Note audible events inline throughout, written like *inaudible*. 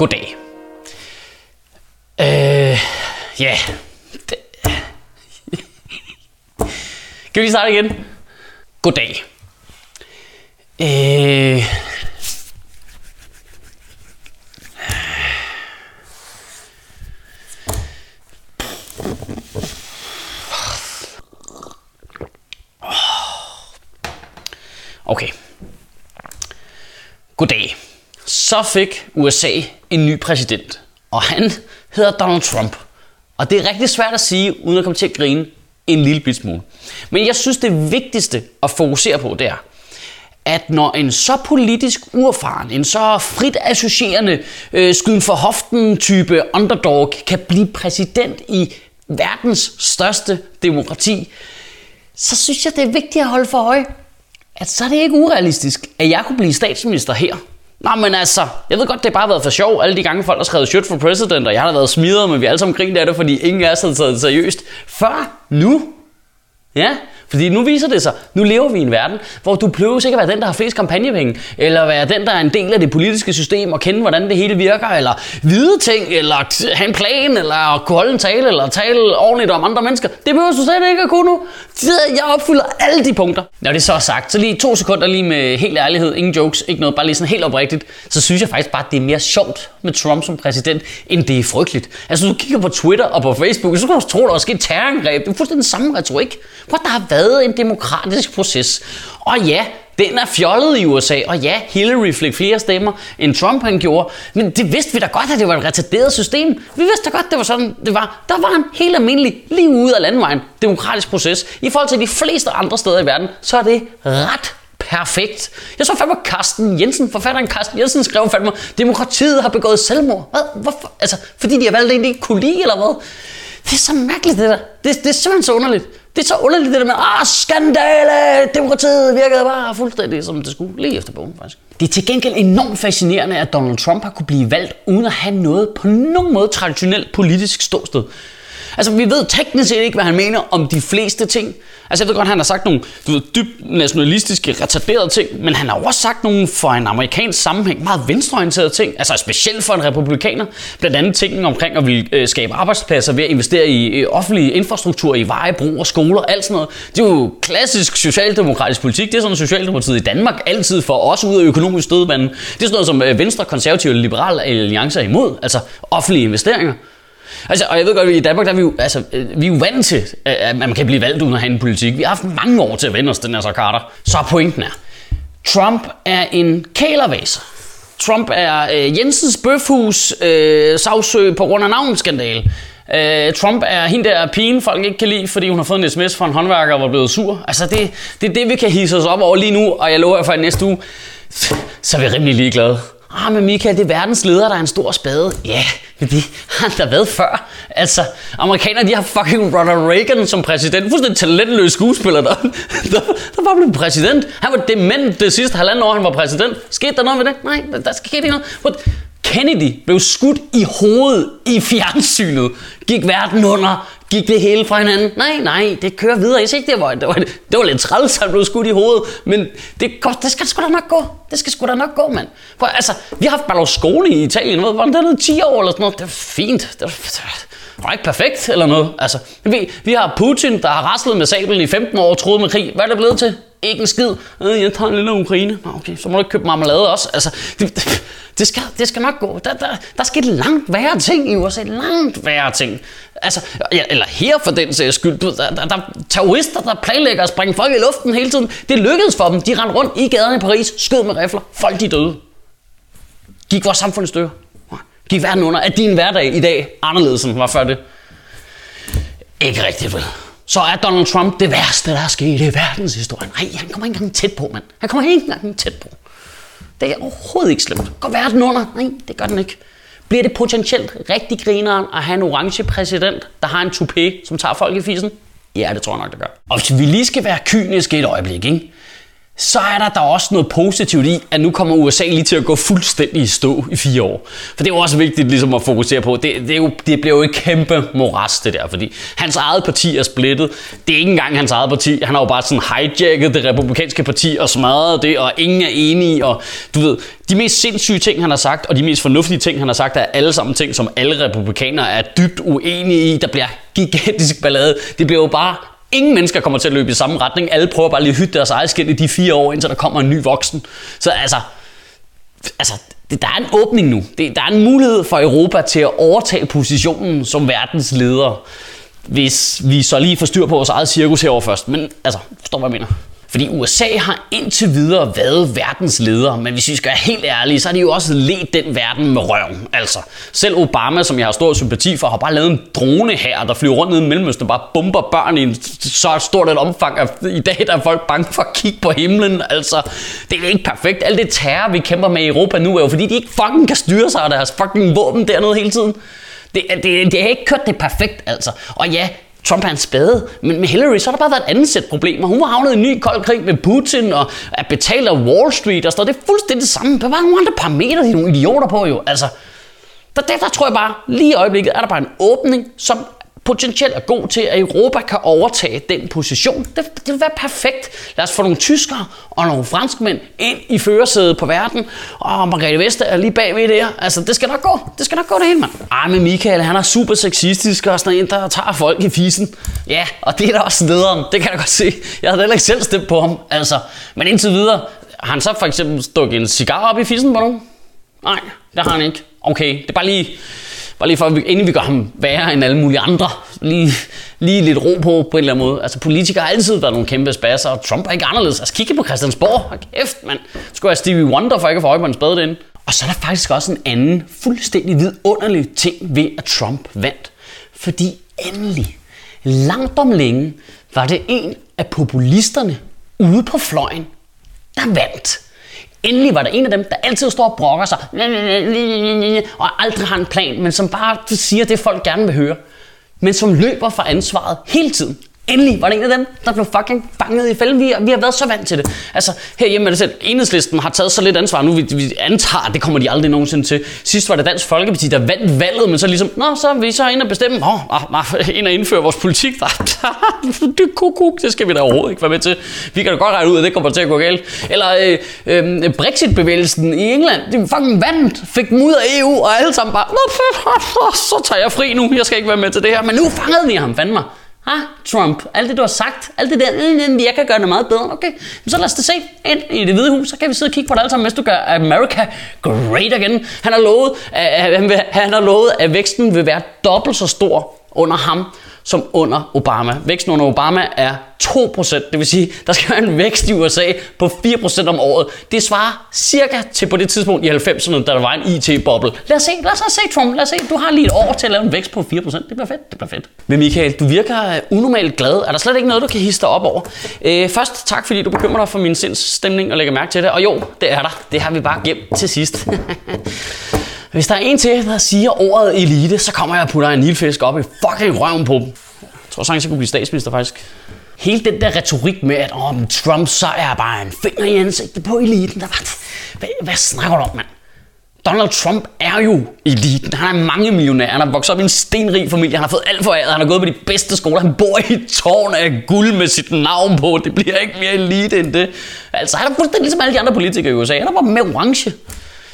Goddag. Øh, eh, ja. Yeah. *laughs* Kan vi lige starte igen? Goddag. Øh, eh. *sighs* Okay. Goddag. Så fik USA en ny præsident, og han hedder Donald Trump. Og det er rigtig svært at sige, uden at komme til at grine en lille bit smule. Men jeg synes, det vigtigste at fokusere på, det er, at når en så politisk uerfaren, en så frit associerende, øh, skyden for hoften type underdog kan blive præsident i verdens største demokrati, så synes jeg, det er vigtigt at holde for øje, at så er det ikke urealistisk, at jeg kunne blive statsminister her. Nå, men altså, jeg ved godt, det har bare været for sjov, alle de gange folk har skrevet shit for president, og jeg har da været smidret, men vi alle sammen grint af det, fordi ingen af os havde taget det seriøst. Før nu, Ja, fordi nu viser det sig, nu lever vi i en verden, hvor du behøver ikke at være den, der har flest kampagnepenge, eller være den, der er en del af det politiske system, og kende, hvordan det hele virker, eller vide ting, eller have en plan, eller kunne holde en tale, eller tale ordentligt om andre mennesker. Det behøver du slet ikke at kunne nu. Jeg opfylder alle de punkter. Når det så er sagt, så lige to sekunder lige med helt ærlighed, ingen jokes, ikke noget, bare lige sådan helt oprigtigt, så synes jeg faktisk bare, at det er mere sjovt med Trump som præsident, end det er frygteligt. Altså, du kigger på Twitter og på Facebook, så kan du også tro, der er sket terrorangreb. Det er fuldstændig den samme retorik. Hvor der har været en demokratisk proces. Og ja, den er fjollet i USA, og ja, Hillary fik flere stemmer, end Trump han gjorde. Men det vidste vi da godt, at det var et retarderet system. Vi vidste da godt, det var sådan, det var. Der var en helt almindelig, lige ude af landvejen, demokratisk proces. I forhold til de fleste andre steder i verden, så er det ret perfekt. Jeg så fandme Carsten Jensen, forfatteren Carsten Jensen skrev fandme, demokratiet har begået selvmord. Hvad? Hvorfor? Altså, fordi de har valgt en, de ikke kunne lide, eller hvad? Det er så mærkeligt, det der. Det, det er simpelthen så underligt. Det er så underligt, det der med, ah, skandale, demokratiet virkede bare fuldstændig, som det skulle, lige efter bogen faktisk. Det er til gengæld enormt fascinerende, at Donald Trump har kunne blive valgt, uden at have noget på nogen måde traditionelt politisk ståsted. Altså, vi ved teknisk set ikke, hvad han mener om de fleste ting. Altså, jeg ved godt, han har sagt nogle du ved, dybt nationalistiske, retarderede ting, men han har også sagt nogle for en amerikansk sammenhæng meget venstreorienterede ting, altså specielt for en republikaner. Blandt andet ting omkring at ville øh, skabe arbejdspladser ved at investere i øh, offentlig infrastruktur, i veje, broer, skoler, alt sådan noget. Det er jo klassisk socialdemokratisk politik. Det er sådan, Socialdemokratiet i Danmark altid får os ud af økonomisk stødvanden. Det er sådan noget, som øh, Venstre, Konservative og Liberale Alliance er imod, altså offentlige investeringer. Altså, og jeg ved godt, at i Danmark der er vi, jo, altså, øh, vi er jo vant til, at man kan blive valgt uden at have en politik. Vi har haft mange år til at vende os den her så Carter. Så pointen er, Trump er en kælervaser. Trump er øh, Jensens Bøfhus øh, savsø på grund af navnskandal. Øh, Trump er hende der pigen, folk ikke kan lide, fordi hun har fået en sms fra en håndværker og var blevet sur. Altså, det, det er det, vi kan hisse os op over lige nu, og jeg lover jer for, at næste uge, så er vi rimelig ligeglade. Ah, men Michael, det er verdens leder, der er en stor spade. Ja, men det har han da været før. Altså, amerikanerne, de har fucking Ronald Reagan som præsident. Fuldstændig talentløs skuespiller, der, der, der var blevet præsident. Han var dement det sidste halvandet år, han var præsident. Skete der noget med det? Nej, der, der skete ikke noget. But Kennedy blev skudt i hovedet i fjernsynet. Gik verden under. Gik det hele fra hinanden? Nej, nej, det kører videre. Jeg siger ikke, det var, det var, det var lidt træls, at han blev skudt i hovedet, men det, går, det skal sgu da nok gå. Det skal sgu da nok gå, mand. For, altså, vi har haft Berlusconi i Italien, hvor det er 10 år eller sådan noget. Det er fint. Det er, det var ikke perfekt eller noget. Altså, vi, vi har Putin, der har raslet med sablen i 15 år og troet med krig. Hvad er det blevet til? Ikke en skid. Øh, jeg tager en lille Ukraine. Nå, okay, så må du ikke købe marmelade også. Altså, det, det, skal, det skal nok gå. Der, der, der sket langt værre ting i USA. Langt værre ting. Altså, ja, eller her for den sags skyld. Der, der, der er terrorister, der planlægger at springe folk i luften hele tiden. Det lykkedes for dem. De rendte rundt i gaderne i Paris, skød med rifler. Folk de døde. Gik vores samfund i stykker. Gik verden under. Er din hverdag i dag anderledes end var før det? Ikke rigtigt vel. Så er Donald Trump det værste, der er sket i verdenshistorien. Nej, han kommer ikke engang tæt på, mand. Han kommer ikke engang tæt på. Det er overhovedet ikke slemt. Går verden under? Nej, det gør den ikke. Bliver det potentielt rigtig grineren at have en orange præsident, der har en toupé, som tager folk i fisen? Ja, det tror jeg nok, det gør. Og hvis vi lige skal være kyniske et øjeblik, ikke? Så er der da også noget positivt i, at nu kommer USA lige til at gå fuldstændig i stå i fire år. For det er jo også vigtigt ligesom at fokusere på. Det, det, er jo, det bliver jo et kæmpe moras, det der, fordi hans eget parti er splittet. Det er ikke engang hans eget parti. Han har jo bare sådan hijacket det republikanske parti og smadret det, og ingen er enige. Og du ved, de mest sindssyge ting, han har sagt, og de mest fornuftige ting, han har sagt, er alle sammen ting, som alle republikanere er dybt uenige i. Der bliver gigantisk ballade. Det bliver jo bare Ingen mennesker kommer til at løbe i samme retning. Alle prøver bare lige at hytte deres eget skin i de fire år, indtil der kommer en ny voksen. Så altså, altså det, der er en åbning nu. Det, der er en mulighed for Europa til at overtage positionen som verdens leder, hvis vi så lige får styr på vores eget cirkus herover først. Men altså, forstår hvad jeg mener. Fordi USA har indtil videre været verdens leder, men hvis vi skal være helt ærlige, så har de jo også let den verden med røven. Altså, selv Obama, som jeg har stor sympati for, har bare lavet en drone her, der flyver rundt ned i Mellemøsten og bare bomber børn i en så stort et omfang, at i dag der er folk bange for at kigge på himlen. Altså, det er ikke perfekt. Alt det terror, vi kæmper med i Europa nu, er jo fordi, de ikke fucking kan styre sig af deres fucking våben dernede hele tiden. Det, det, det har ikke kørt det perfekt, altså. Og ja, Trump er en spade, men med Hillary så har der bare været et andet sæt problemer. Hun var havnet i en ny kold krig med Putin og er betalt af Wall Street og sådan det er fuldstændig det samme. Der var nogle andre parametre, de er nogle idioter på jo. Altså, der, der, der tror jeg bare, lige i øjeblikket er der bare en åbning, som potentielt er god til, at Europa kan overtage den position. Det, det vil være perfekt. Lad os få nogle tyskere og nogle franskmænd ind i førersædet på verden. Og Margrethe Vester er lige bagved der. Altså, det skal nok gå. Det skal nok gå det hele, mand. Ej, men Michael, han er super sexistisk og sådan en, der tager folk i fisen. Ja, og det er da også lederen. Det kan jeg godt se. Jeg havde heller ikke selv stemt på ham. Altså, men indtil videre, har han så for eksempel stukket en cigar op i fissen på nogen? Nej, det har han ikke. Okay, det er bare lige Bare lige for, inden vi gør ham værre end alle mulige andre. Lige, lige lidt ro på, på en eller anden måde. Altså politikere har altid været nogle kæmpe spasser, og Trump er ikke anderledes. Altså kigge på Christiansborg. Hold kæft, mand. Skulle jeg Stevie Wonder for ikke at få øje på en spade derinde. Og så er der faktisk også en anden fuldstændig vidunderlig ting ved, at Trump vandt. Fordi endelig, langt om længe, var det en af populisterne ude på fløjen, der vandt. Endelig var der en af dem, der altid står og brokker sig, og aldrig har en plan, men som bare siger det, folk gerne vil høre. Men som løber fra ansvaret hele tiden. Endelig var det en af dem, der blev fucking fanget i fælden. Vi, vi har været så vant til det. Altså, herhjemme er det selv. Enhedslisten har taget så lidt ansvar nu. Vi, vi antager, at det kommer de aldrig nogensinde til. Sidst var det Dansk Folkeparti, der vandt valget, men så ligesom, nå, så er vi så ind og bestemme. Åh, oh, oh, ind og indføre vores politik. *laughs* det kukuk, det skal vi da overhovedet ikke være med til. Vi kan da godt regne ud, at det kommer til at gå galt. Eller øh, øh, Brexit-bevægelsen i England, de fucking vandt, fik dem ud af EU, og alle sammen bare, så tager jeg fri nu, jeg skal ikke være med til det her. Men nu fangede vi ham, fandme ah, Trump, alt det du har sagt, alt det der, mm, mm, jeg kan gøre det meget bedre. Okay, så lad os det se ind i det hvide hus, så kan vi sidde og kigge på det alle sammen, mens du gør America great again. Han har lovet, at, han har lovet, at væksten vil være dobbelt så stor under ham, som under Obama. Væksten under Obama er 2%. Det vil sige, der skal være en vækst i USA på 4% om året. Det svarer cirka til på det tidspunkt i 90'erne, da der var en IT-boble. Lad os se, lad os se Trump, lad os se. Du har lige et år til at lave en vækst på 4%. Det bliver fedt, det bliver fedt. Men Michael, du virker øh, unormalt glad. Er der slet ikke noget, du kan hisse op over? Øh, først, tak fordi du bekymrer dig for min sindsstemning og lægger mærke til det. Og jo, det er der. Det har vi bare gemt til sidst. *laughs* Hvis der er en til, der siger ordet elite, så kommer jeg og putter en nilfisk op i fucking røven på dem. Jeg tror sagtens, jeg kunne blive statsminister faktisk. Hele den der retorik med, at oh, Trump så er bare en finger i ansigtet på eliten. Der var, hvad, hvad snakker du om, mand? Donald Trump er jo eliten. Han er mange millionærer. Han har vokset op i en stenrig familie. Han har fået alt for æret. Han har gået på de bedste skoler. Han bor i et tårn af guld med sit navn på. Det bliver ikke mere elite end det. Altså, han er fuldstændig ligesom alle de andre politikere i USA. Han er bare med orange.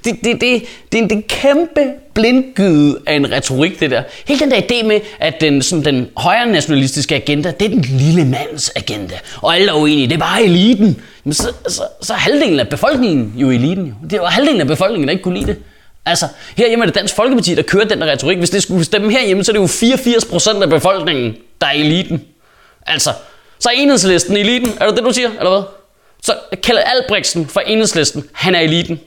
Det, det, det, det er en kæmpe blindgyde af en retorik, det der. Hele den der idé med, at den, sådan, den højre nationalistiske agenda, det er den lille mands agenda. Og alle er uenige, det er bare eliten. Men så, så, så er halvdelen af befolkningen jo eliten. Jo. Det var halvdelen af befolkningen, der ikke kunne lide det. Altså, herhjemme er det Dansk Folkeparti, der kører den der retorik. Hvis det skulle stemme herhjemme, så er det jo 84 procent af befolkningen, der er eliten. Altså, så er enhedslisten eliten. Er det det, du siger, eller hvad? Så Kjell Albrechtsen fra enhedslisten, han er eliten.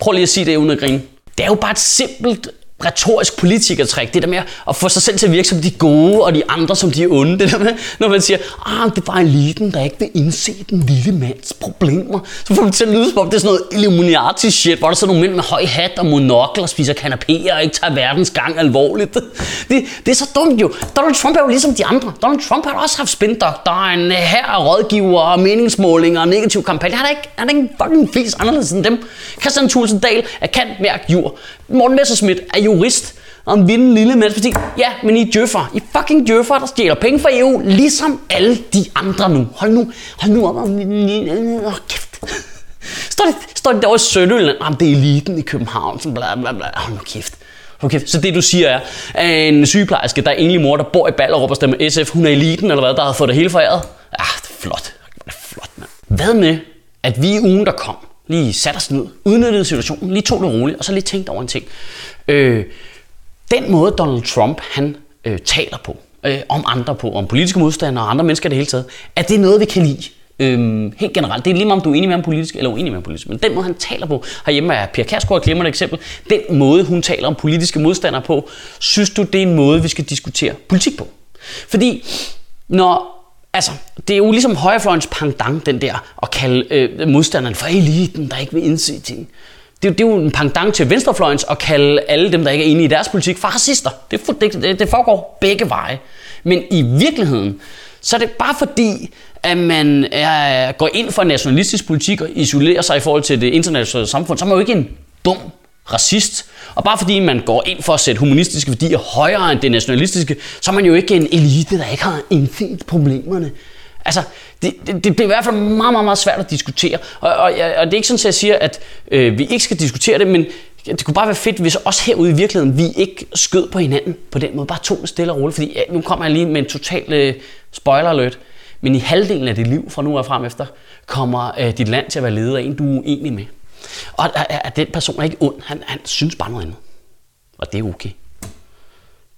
Prøv lige at sige det uden at grine. Det er jo bare et simpelt retorisk politikertræk, det der med at få sig selv til at virke som de gode, og de andre som de onde. Det der med, når man siger, ah, det var eliten, der ikke vil indse den lille mands problemer. Så får man til at lyde som om, det er sådan noget Illuminati shit, hvor der sådan nogle mænd med høj hat og monokler spiser kanapéer og ikke tager verdens gang alvorligt. *laughs* Det, det er så dumt jo. Donald Trump er jo ligesom de andre. Donald Trump har også haft spindokter, en øh, her af rådgiver og meningsmålinger og negativ kampagne. Han er ikke, han er ikke en fucking fis anderledes end dem. Christian Thulsen Dahl er kant mærk jord. Morten Messerschmidt er jurist om vinde vilde lille mandsparti. Ja, men I er djøffer. I fucking djøffer, der stjæler penge fra EU, ligesom alle de andre nu. Hold nu, hold nu op. Åh, kæft. Står det, står det derovre i Sønderjylland? Jamen, det er eliten i København. Sådan bla, bla, bla. Hold nu kæft. Okay, så det du siger er, at en sygeplejerske, der er enlig mor, der bor i Ballerup og stemmer SF, hun er eliten, eller hvad, der har fået det hele foræret? Ah, det er flot. Det er flot, mand. Hvad med, at vi i ugen, der kom, lige satte os ned, udnyttede situationen, lige tog det roligt, og så lige tænkte over en ting. Øh, den måde Donald Trump, han øh, taler på, øh, om andre på, om politiske modstandere og andre mennesker i det hele taget, at det er noget, vi kan lide. Øhm, helt generelt. Det er lige meget, om du er enig med ham politisk eller uenig med ham politisk. Men den måde, han taler på, herhjemme er Pia Kærsgaard et glimrende eksempel. Den måde, hun taler om politiske modstandere på, synes du, det er en måde, vi skal diskutere politik på? Fordi når Altså, det er jo ligesom højrefløjens pendant, den der, at kalde øh, modstanderen for eliten, der ikke vil indse ting. Det, det er jo en pangdang til venstrefløjens at kalde alle dem, der ikke er enige i deres politik, for racister. Det, det, det foregår begge veje. Men i virkeligheden, så er det bare fordi, at man er, går ind for nationalistisk politik og isolerer sig i forhold til det internationale samfund, så er man jo ikke en dum racist. Og bare fordi man går ind for at sætte humanistiske værdier højere end det nationalistiske, så er man jo ikke en elite, der ikke har indset problemerne. Altså, det, det, det, bliver er i hvert fald meget, meget, meget svært at diskutere. Og, og, og det er ikke sådan, at jeg siger, at øh, vi ikke skal diskutere det, men det kunne bare være fedt, hvis også herude i virkeligheden, vi ikke skød på hinanden på den måde. Bare tog det stille og roligt, fordi ja, nu kommer jeg lige med en total øh, spoiler alert. Men i halvdelen af dit liv fra nu af frem efter, kommer øh, dit land til at være ledet af en, du er uenig med. Og at den person er ikke ond, han, han synes bare noget andet. Og det er okay.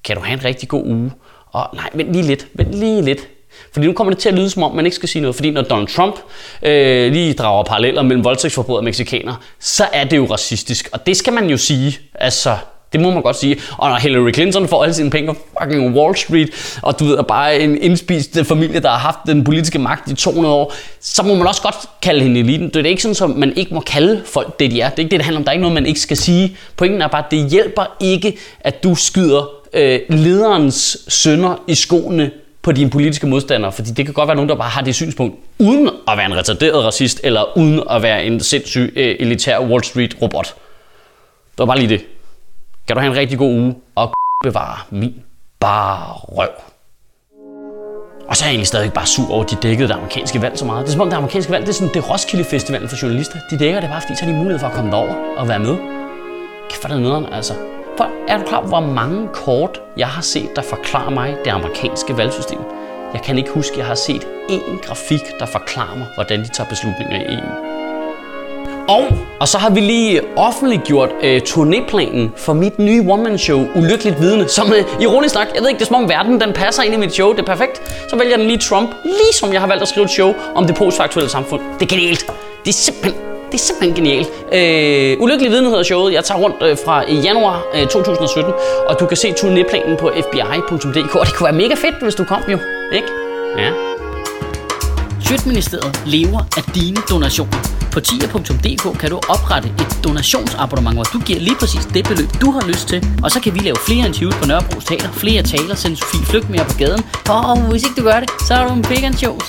Kan du have en rigtig god uge? Og nej, vent lige lidt, vent lige lidt. Fordi nu kommer det til at lyde som om, man ikke skal sige noget. Fordi når Donald Trump øh, lige drager paralleller mellem voldtægtsforbrydere og mexikanere, så er det jo racistisk. Og det skal man jo sige. Altså, det må man godt sige. Og når Hillary Clinton får alle sine penge fra fucking Wall Street, og du ved, er bare en indspist familie, der har haft den politiske magt i 200 år, så må man også godt kalde hende eliten. Det er ikke sådan, at man ikke må kalde folk det, de er. Det er ikke det, det handler om. Der er ikke noget, man ikke skal sige. Pointen er bare, at det hjælper ikke, at du skyder øh, lederens sønner i skoene på dine politiske modstandere, fordi det kan godt være nogen, der bare har det synspunkt, uden at være en retarderet racist, eller uden at være en sindssyg øh, elitær Wall Street robot. Det var bare lige det. Kan du have en rigtig god uge, og *laughs* bevare min bare røv. Og så er jeg egentlig stadig bare sur over, at de dækkede det amerikanske valg så meget. Det er som om det amerikanske valg, det er sådan det Roskilde Festivalen for journalister. De dækker det bare, fordi så har de mulighed for at komme derover og være med. Kæft, det nederen, altså. For er du klar hvor mange kort, jeg har set, der forklarer mig det amerikanske valgsystem? Jeg kan ikke huske, at jeg har set én grafik, der forklarer mig, hvordan de tager beslutninger i EU. Og, og så har vi lige offentliggjort øh, turnéplanen for mit nye one-man-show, Ulykkeligt Vidne, som øh, ironisk nok, jeg ved ikke, det er som om verden den passer ind i mit show, det er perfekt. Så vælger den lige Trump, ligesom jeg har valgt at skrive et show om det postfaktuelle samfund. Det er genialt. Det er simpelthen det er simpelthen genialt. Øh, Ulykkelig Viden hedder showet. Jeg tager rundt øh, fra januar øh, 2017, og du kan se turnéplanen på fbi.dk. Og det kunne være mega fedt, hvis du kom jo. Ikke? Ja. Sjøtministeriet lever af dine donationer. På tia.dk kan du oprette et donationsabonnement, hvor du giver lige præcis det beløb, du har lyst til. Og så kan vi lave flere interviews på Nørrebro Teater, flere taler, sende Sofie Flygt mere på gaden. Og hvis ikke du gør det, så er du en big and shows.